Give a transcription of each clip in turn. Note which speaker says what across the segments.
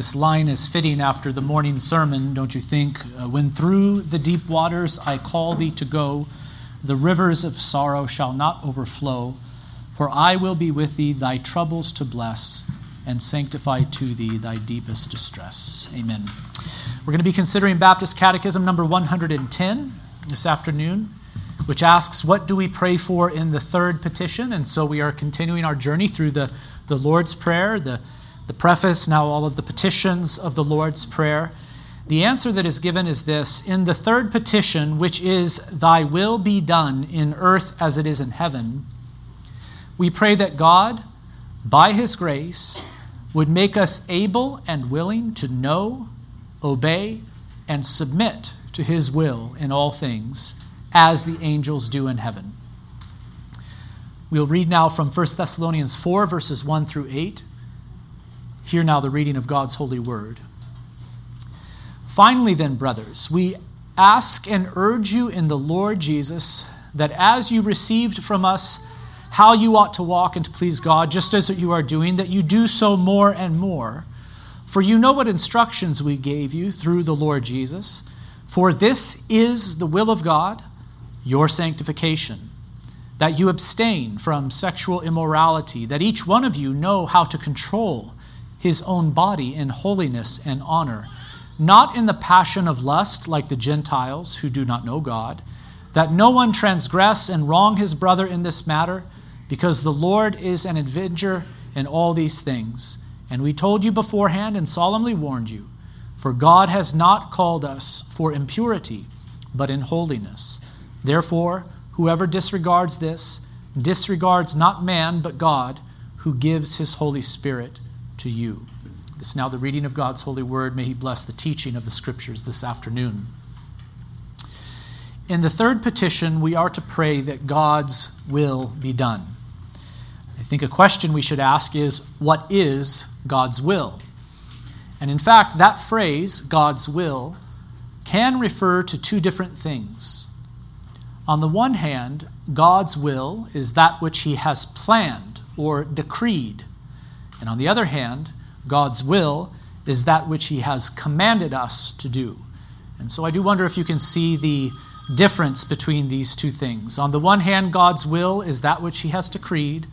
Speaker 1: This line is fitting after the morning sermon, don't you think? Uh, when through the deep waters I call thee to go, the rivers of sorrow shall not overflow, for I will be with thee, thy troubles to bless, and sanctify to thee thy deepest distress. Amen. We're going to be considering Baptist Catechism number 110 this afternoon, which asks, What do we pray for in the third petition? And so we are continuing our journey through the, the Lord's Prayer, the the preface, now all of the petitions of the Lord's Prayer. The answer that is given is this In the third petition, which is, Thy will be done in earth as it is in heaven, we pray that God, by His grace, would make us able and willing to know, obey, and submit to His will in all things, as the angels do in heaven. We'll read now from 1 Thessalonians 4, verses 1 through 8. Hear now the reading of God's holy word. Finally, then, brothers, we ask and urge you in the Lord Jesus that as you received from us how you ought to walk and to please God, just as you are doing, that you do so more and more. For you know what instructions we gave you through the Lord Jesus. For this is the will of God, your sanctification, that you abstain from sexual immorality, that each one of you know how to control his own body in holiness and honor, not in the passion of lust like the Gentiles who do not know God, that no one transgress and wrong his brother in this matter, because the Lord is an avenger in all these things. And we told you beforehand and solemnly warned you, for God has not called us for impurity, but in holiness. Therefore, whoever disregards this, disregards not man, but God, who gives his Holy Spirit to you. This is now the reading of God's holy word. May He bless the teaching of the scriptures this afternoon. In the third petition, we are to pray that God's will be done. I think a question we should ask is what is God's will? And in fact, that phrase, God's will, can refer to two different things. On the one hand, God's will is that which He has planned or decreed and on the other hand, God's will is that which He has commanded us to do. And so I do wonder if you can see the difference between these two things. On the one hand, God's will is that which He has decreed.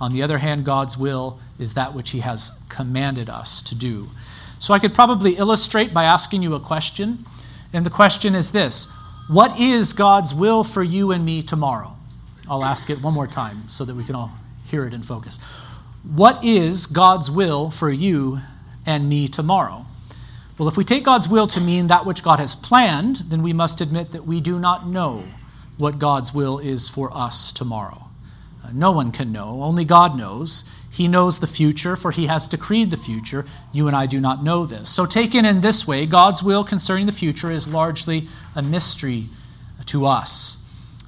Speaker 1: On the other hand, God's will is that which He has commanded us to do. So I could probably illustrate by asking you a question. And the question is this What is God's will for you and me tomorrow? I'll ask it one more time so that we can all hear it in focus. What is God's will for you and me tomorrow? Well, if we take God's will to mean that which God has planned, then we must admit that we do not know what God's will is for us tomorrow. Uh, no one can know, only God knows. He knows the future, for He has decreed the future. You and I do not know this. So, taken in this way, God's will concerning the future is largely a mystery to us.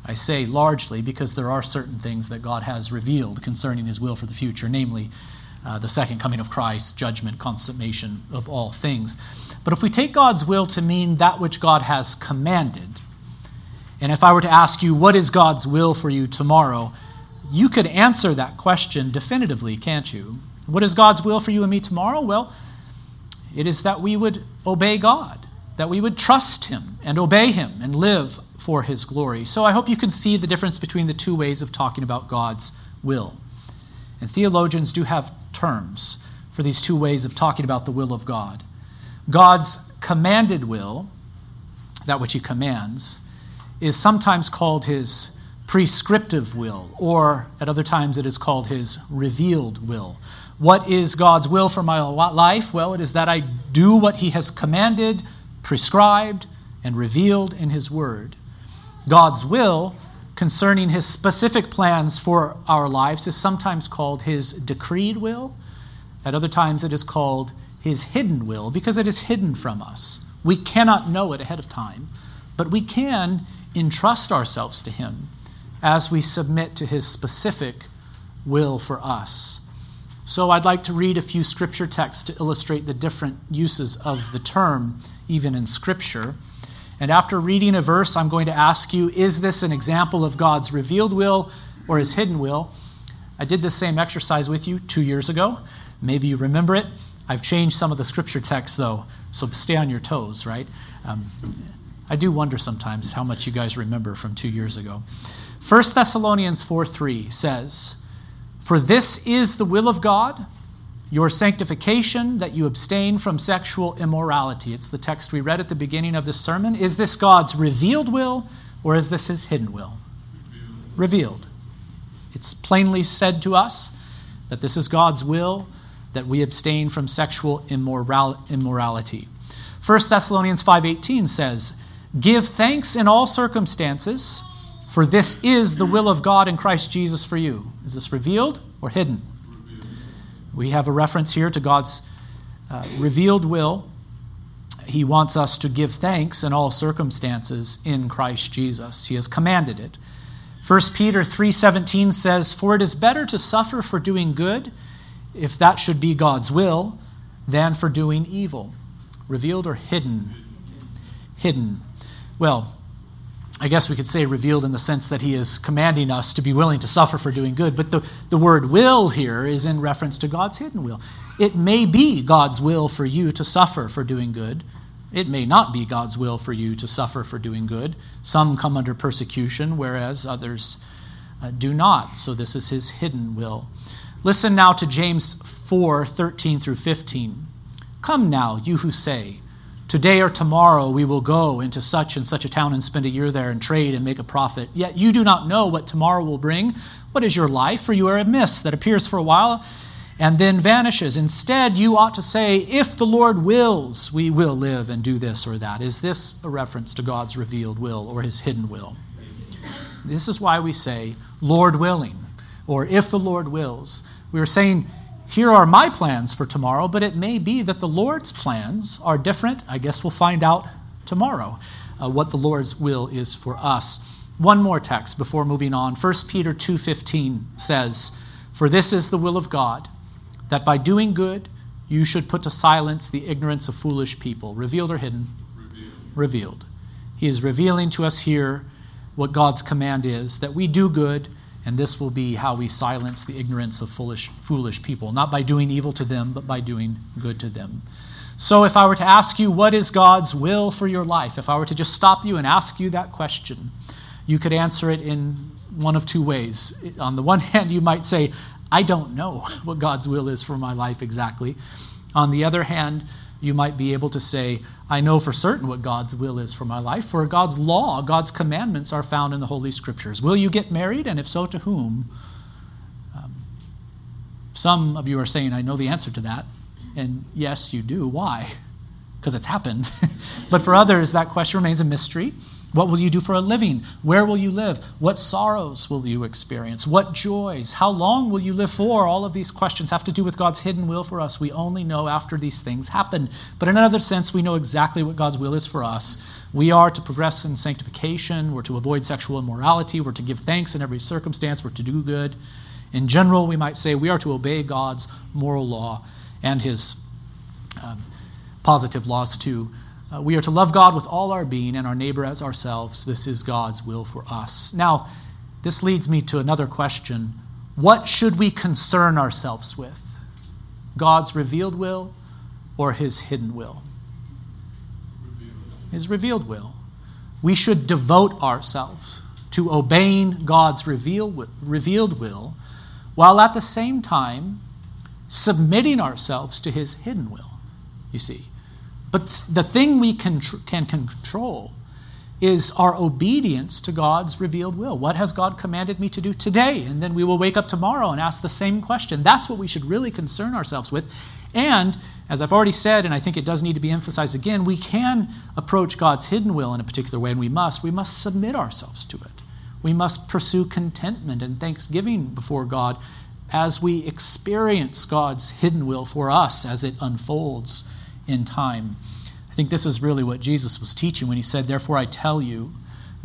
Speaker 1: I say largely because there are certain things that God has revealed concerning his will for the future, namely uh, the second coming of Christ, judgment, consummation of all things. But if we take God's will to mean that which God has commanded, and if I were to ask you, what is God's will for you tomorrow? You could answer that question definitively, can't you? What is God's will for you and me tomorrow? Well, it is that we would obey God, that we would trust Him and obey Him and live for his glory. So I hope you can see the difference between the two ways of talking about God's will. And theologians do have terms for these two ways of talking about the will of God. God's commanded will, that which he commands, is sometimes called his prescriptive will, or at other times it is called his revealed will. What is God's will for my life? Well, it is that I do what he has commanded, prescribed, and revealed in his word. God's will concerning his specific plans for our lives is sometimes called his decreed will. At other times, it is called his hidden will because it is hidden from us. We cannot know it ahead of time, but we can entrust ourselves to him as we submit to his specific will for us. So, I'd like to read a few scripture texts to illustrate the different uses of the term, even in scripture. And after reading a verse, I'm going to ask you is this an example of God's revealed will or his hidden will? I did this same exercise with you two years ago. Maybe you remember it. I've changed some of the scripture texts, though, so stay on your toes, right? Um, I do wonder sometimes how much you guys remember from two years ago. 1 Thessalonians 4 3 says, For this is the will of God, your sanctification, that you abstain from sexual immorality. It's the text we read at the beginning of this sermon. Is this God's revealed will, or is this his hidden will? Revealed. revealed. It's plainly said to us that this is God's will, that we abstain from sexual immoral- immorality. 1 Thessalonians 5:18 says, "Give thanks in all circumstances, for this is the will of God in Christ Jesus for you. Is this revealed or hidden? We have a reference here to God's uh, revealed will. He wants us to give thanks in all circumstances in Christ Jesus. He has commanded it. 1 Peter 3:17 says, "For it is better to suffer for doing good, if that should be God's will, than for doing evil." Revealed or hidden? Hidden. Well, I guess we could say revealed in the sense that he is commanding us to be willing to suffer for doing good. But the, the word will here is in reference to God's hidden will. It may be God's will for you to suffer for doing good. It may not be God's will for you to suffer for doing good. Some come under persecution, whereas others uh, do not. So this is his hidden will. Listen now to James 4 13 through 15. Come now, you who say, Today or tomorrow we will go into such and such a town and spend a year there and trade and make a profit. Yet you do not know what tomorrow will bring. What is your life? For you are a mist that appears for a while and then vanishes. Instead, you ought to say, If the Lord wills, we will live and do this or that. Is this a reference to God's revealed will or his hidden will? This is why we say, Lord willing, or if the Lord wills. We are saying, here are my plans for tomorrow, but it may be that the Lord's plans are different. I guess we'll find out tomorrow uh, what the Lord's will is for us. One more text before moving on. 1 Peter 2:15 says, "For this is the will of God, that by doing good you should put to silence the ignorance of foolish people." Revealed or hidden? Revealed. Revealed. He is revealing to us here what God's command is, that we do good and this will be how we silence the ignorance of foolish, foolish people, not by doing evil to them, but by doing good to them. So, if I were to ask you, what is God's will for your life? If I were to just stop you and ask you that question, you could answer it in one of two ways. On the one hand, you might say, I don't know what God's will is for my life exactly. On the other hand, you might be able to say, I know for certain what God's will is for my life, for God's law, God's commandments are found in the Holy Scriptures. Will you get married? And if so, to whom? Um, some of you are saying, I know the answer to that. And yes, you do. Why? Because it's happened. but for others, that question remains a mystery. What will you do for a living? Where will you live? What sorrows will you experience? What joys? How long will you live for? All of these questions have to do with God's hidden will for us. We only know after these things happen. But in another sense, we know exactly what God's will is for us. We are to progress in sanctification, we're to avoid sexual immorality, we're to give thanks in every circumstance, we're to do good. In general, we might say we are to obey God's moral law and his um, positive laws too. Uh, we are to love God with all our being and our neighbor as ourselves. This is God's will for us. Now, this leads me to another question. What should we concern ourselves with? God's revealed will or his hidden will? His revealed will. We should devote ourselves to obeying God's revealed will while at the same time submitting ourselves to his hidden will. You see, but the thing we can, can control is our obedience to God's revealed will. What has God commanded me to do today? And then we will wake up tomorrow and ask the same question. That's what we should really concern ourselves with. And as I've already said, and I think it does need to be emphasized again, we can approach God's hidden will in a particular way, and we must. We must submit ourselves to it. We must pursue contentment and thanksgiving before God as we experience God's hidden will for us as it unfolds in time. I think this is really what Jesus was teaching when he said, Therefore I tell you,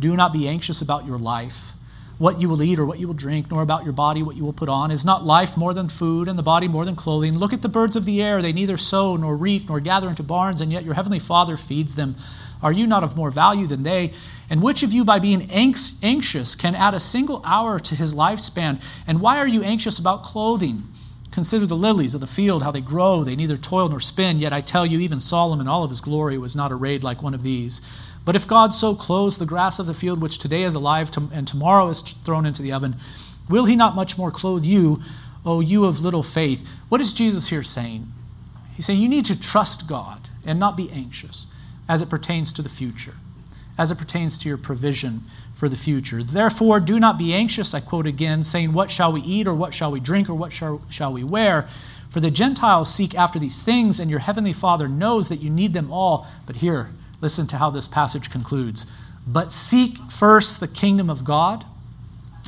Speaker 1: do not be anxious about your life, what you will eat or what you will drink, nor about your body, what you will put on. Is not life more than food, and the body more than clothing? Look at the birds of the air. They neither sow nor reap nor gather into barns, and yet your heavenly Father feeds them. Are you not of more value than they? And which of you, by being anxious, can add a single hour to his lifespan? And why are you anxious about clothing? Consider the lilies of the field, how they grow. They neither toil nor spin. Yet I tell you, even Solomon, all of his glory, was not arrayed like one of these. But if God so clothes the grass of the field, which today is alive and tomorrow is thrown into the oven, will he not much more clothe you, O you of little faith? What is Jesus here saying? He's saying you need to trust God and not be anxious as it pertains to the future, as it pertains to your provision for the future. Therefore, do not be anxious, I quote again, saying, What shall we eat, or what shall we drink, or what shall, shall we wear? For the Gentiles seek after these things, and your heavenly Father knows that you need them all. But here, listen to how this passage concludes. But seek first the kingdom of God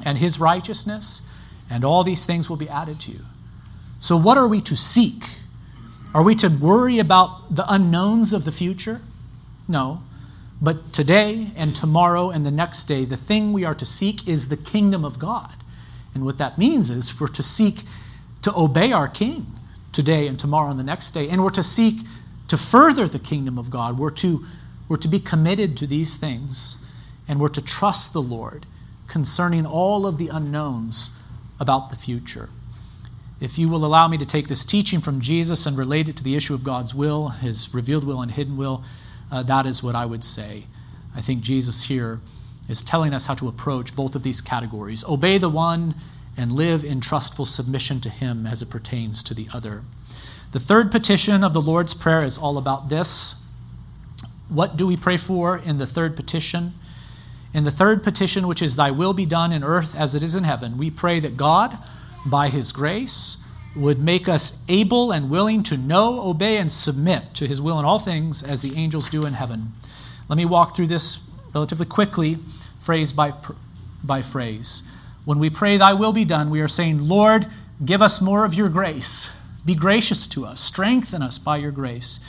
Speaker 1: and his righteousness, and all these things will be added to you. So, what are we to seek? Are we to worry about the unknowns of the future? No. But today and tomorrow and the next day, the thing we are to seek is the kingdom of God. And what that means is we're to seek to obey our king today and tomorrow and the next day. And we're to seek to further the kingdom of God. We're to, we're to be committed to these things. And we're to trust the Lord concerning all of the unknowns about the future. If you will allow me to take this teaching from Jesus and relate it to the issue of God's will, his revealed will and hidden will, uh, that is what I would say. I think Jesus here is telling us how to approach both of these categories obey the one and live in trustful submission to him as it pertains to the other. The third petition of the Lord's Prayer is all about this. What do we pray for in the third petition? In the third petition, which is, Thy will be done in earth as it is in heaven, we pray that God, by His grace, would make us able and willing to know, obey, and submit to his will in all things as the angels do in heaven. Let me walk through this relatively quickly, phrase by, by phrase. When we pray, Thy will be done, we are saying, Lord, give us more of your grace. Be gracious to us. Strengthen us by your grace.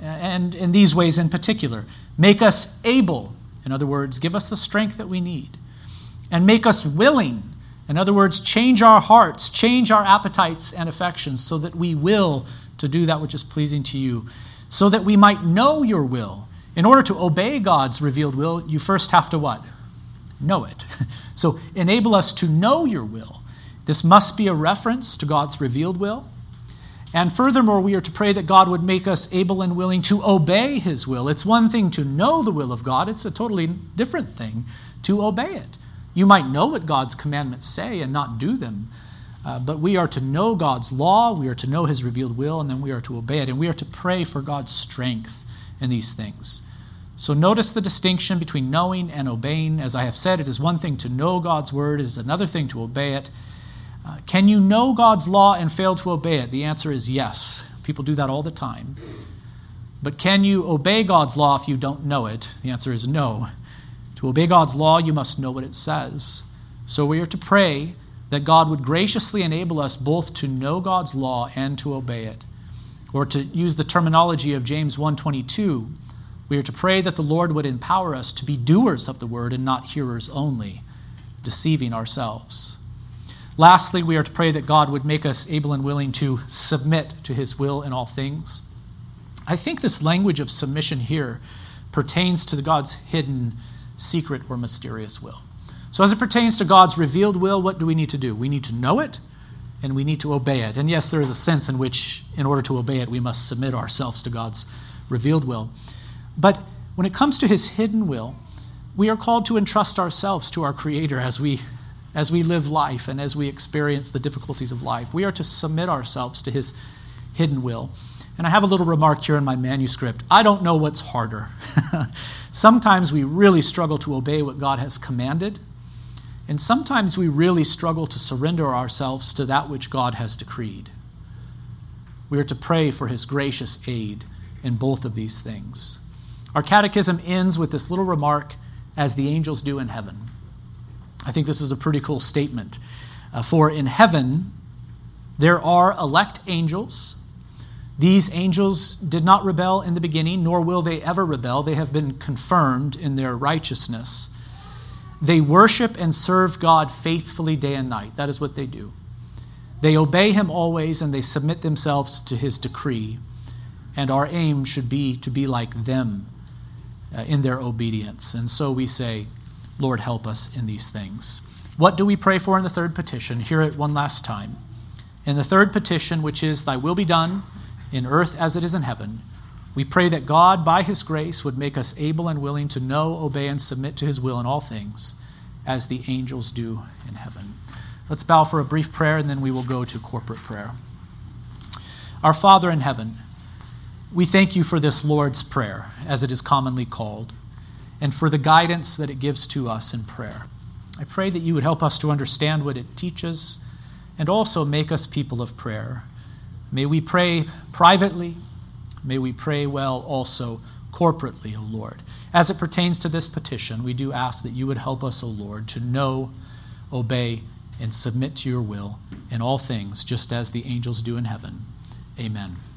Speaker 1: And in these ways in particular, make us able. In other words, give us the strength that we need. And make us willing in other words, change our hearts, change our appetites and affections so that we will to do that which is pleasing to you, so that we might know your will. In order to obey God's revealed will, you first have to what? Know it. So enable us to know your will. This must be a reference to God's revealed will. And furthermore, we are to pray that God would make us able and willing to obey his will. It's one thing to know the will of God, it's a totally different thing to obey it. You might know what God's commandments say and not do them, uh, but we are to know God's law, we are to know His revealed will, and then we are to obey it. And we are to pray for God's strength in these things. So notice the distinction between knowing and obeying. As I have said, it is one thing to know God's word, it is another thing to obey it. Uh, can you know God's law and fail to obey it? The answer is yes. People do that all the time. But can you obey God's law if you don't know it? The answer is no. To obey God's law, you must know what it says. So we are to pray that God would graciously enable us both to know God's law and to obey it. Or to use the terminology of James 1:22, we are to pray that the Lord would empower us to be doers of the word and not hearers only, deceiving ourselves. Lastly, we are to pray that God would make us able and willing to submit to his will in all things. I think this language of submission here pertains to God's hidden secret, or mysterious will. So, as it pertains to God's revealed will, what do we need to do? We need to know it and we need to obey it. And yes, there is a sense in which, in order to obey it, we must submit ourselves to God's revealed will. But when it comes to his hidden will, we are called to entrust ourselves to our Creator as we, as we live life and as we experience the difficulties of life. We are to submit ourselves to his hidden will. And I have a little remark here in my manuscript. I don't know what's harder. Sometimes we really struggle to obey what God has commanded, and sometimes we really struggle to surrender ourselves to that which God has decreed. We are to pray for His gracious aid in both of these things. Our catechism ends with this little remark as the angels do in heaven. I think this is a pretty cool statement. Uh, for in heaven, there are elect angels these angels did not rebel in the beginning, nor will they ever rebel. They have been confirmed in their righteousness. They worship and serve God faithfully day and night. That is what they do. They obey Him always and they submit themselves to His decree. And our aim should be to be like them uh, in their obedience. And so we say, Lord, help us in these things. What do we pray for in the third petition? Hear it one last time. In the third petition, which is, Thy will be done in earth as it is in heaven, we pray that God, by His grace, would make us able and willing to know, obey, and submit to His will in all things, as the angels do in heaven. Let's bow for a brief prayer, and then we will go to corporate prayer. Our Father in heaven, we thank you for this Lord's Prayer, as it is commonly called, and for the guidance that it gives to us in prayer. I pray that you would help us to understand what it teaches and also make us people of prayer. May we pray privately May we pray well also corporately, O Lord. As it pertains to this petition, we do ask that you would help us, O Lord, to know, obey, and submit to your will in all things, just as the angels do in heaven. Amen.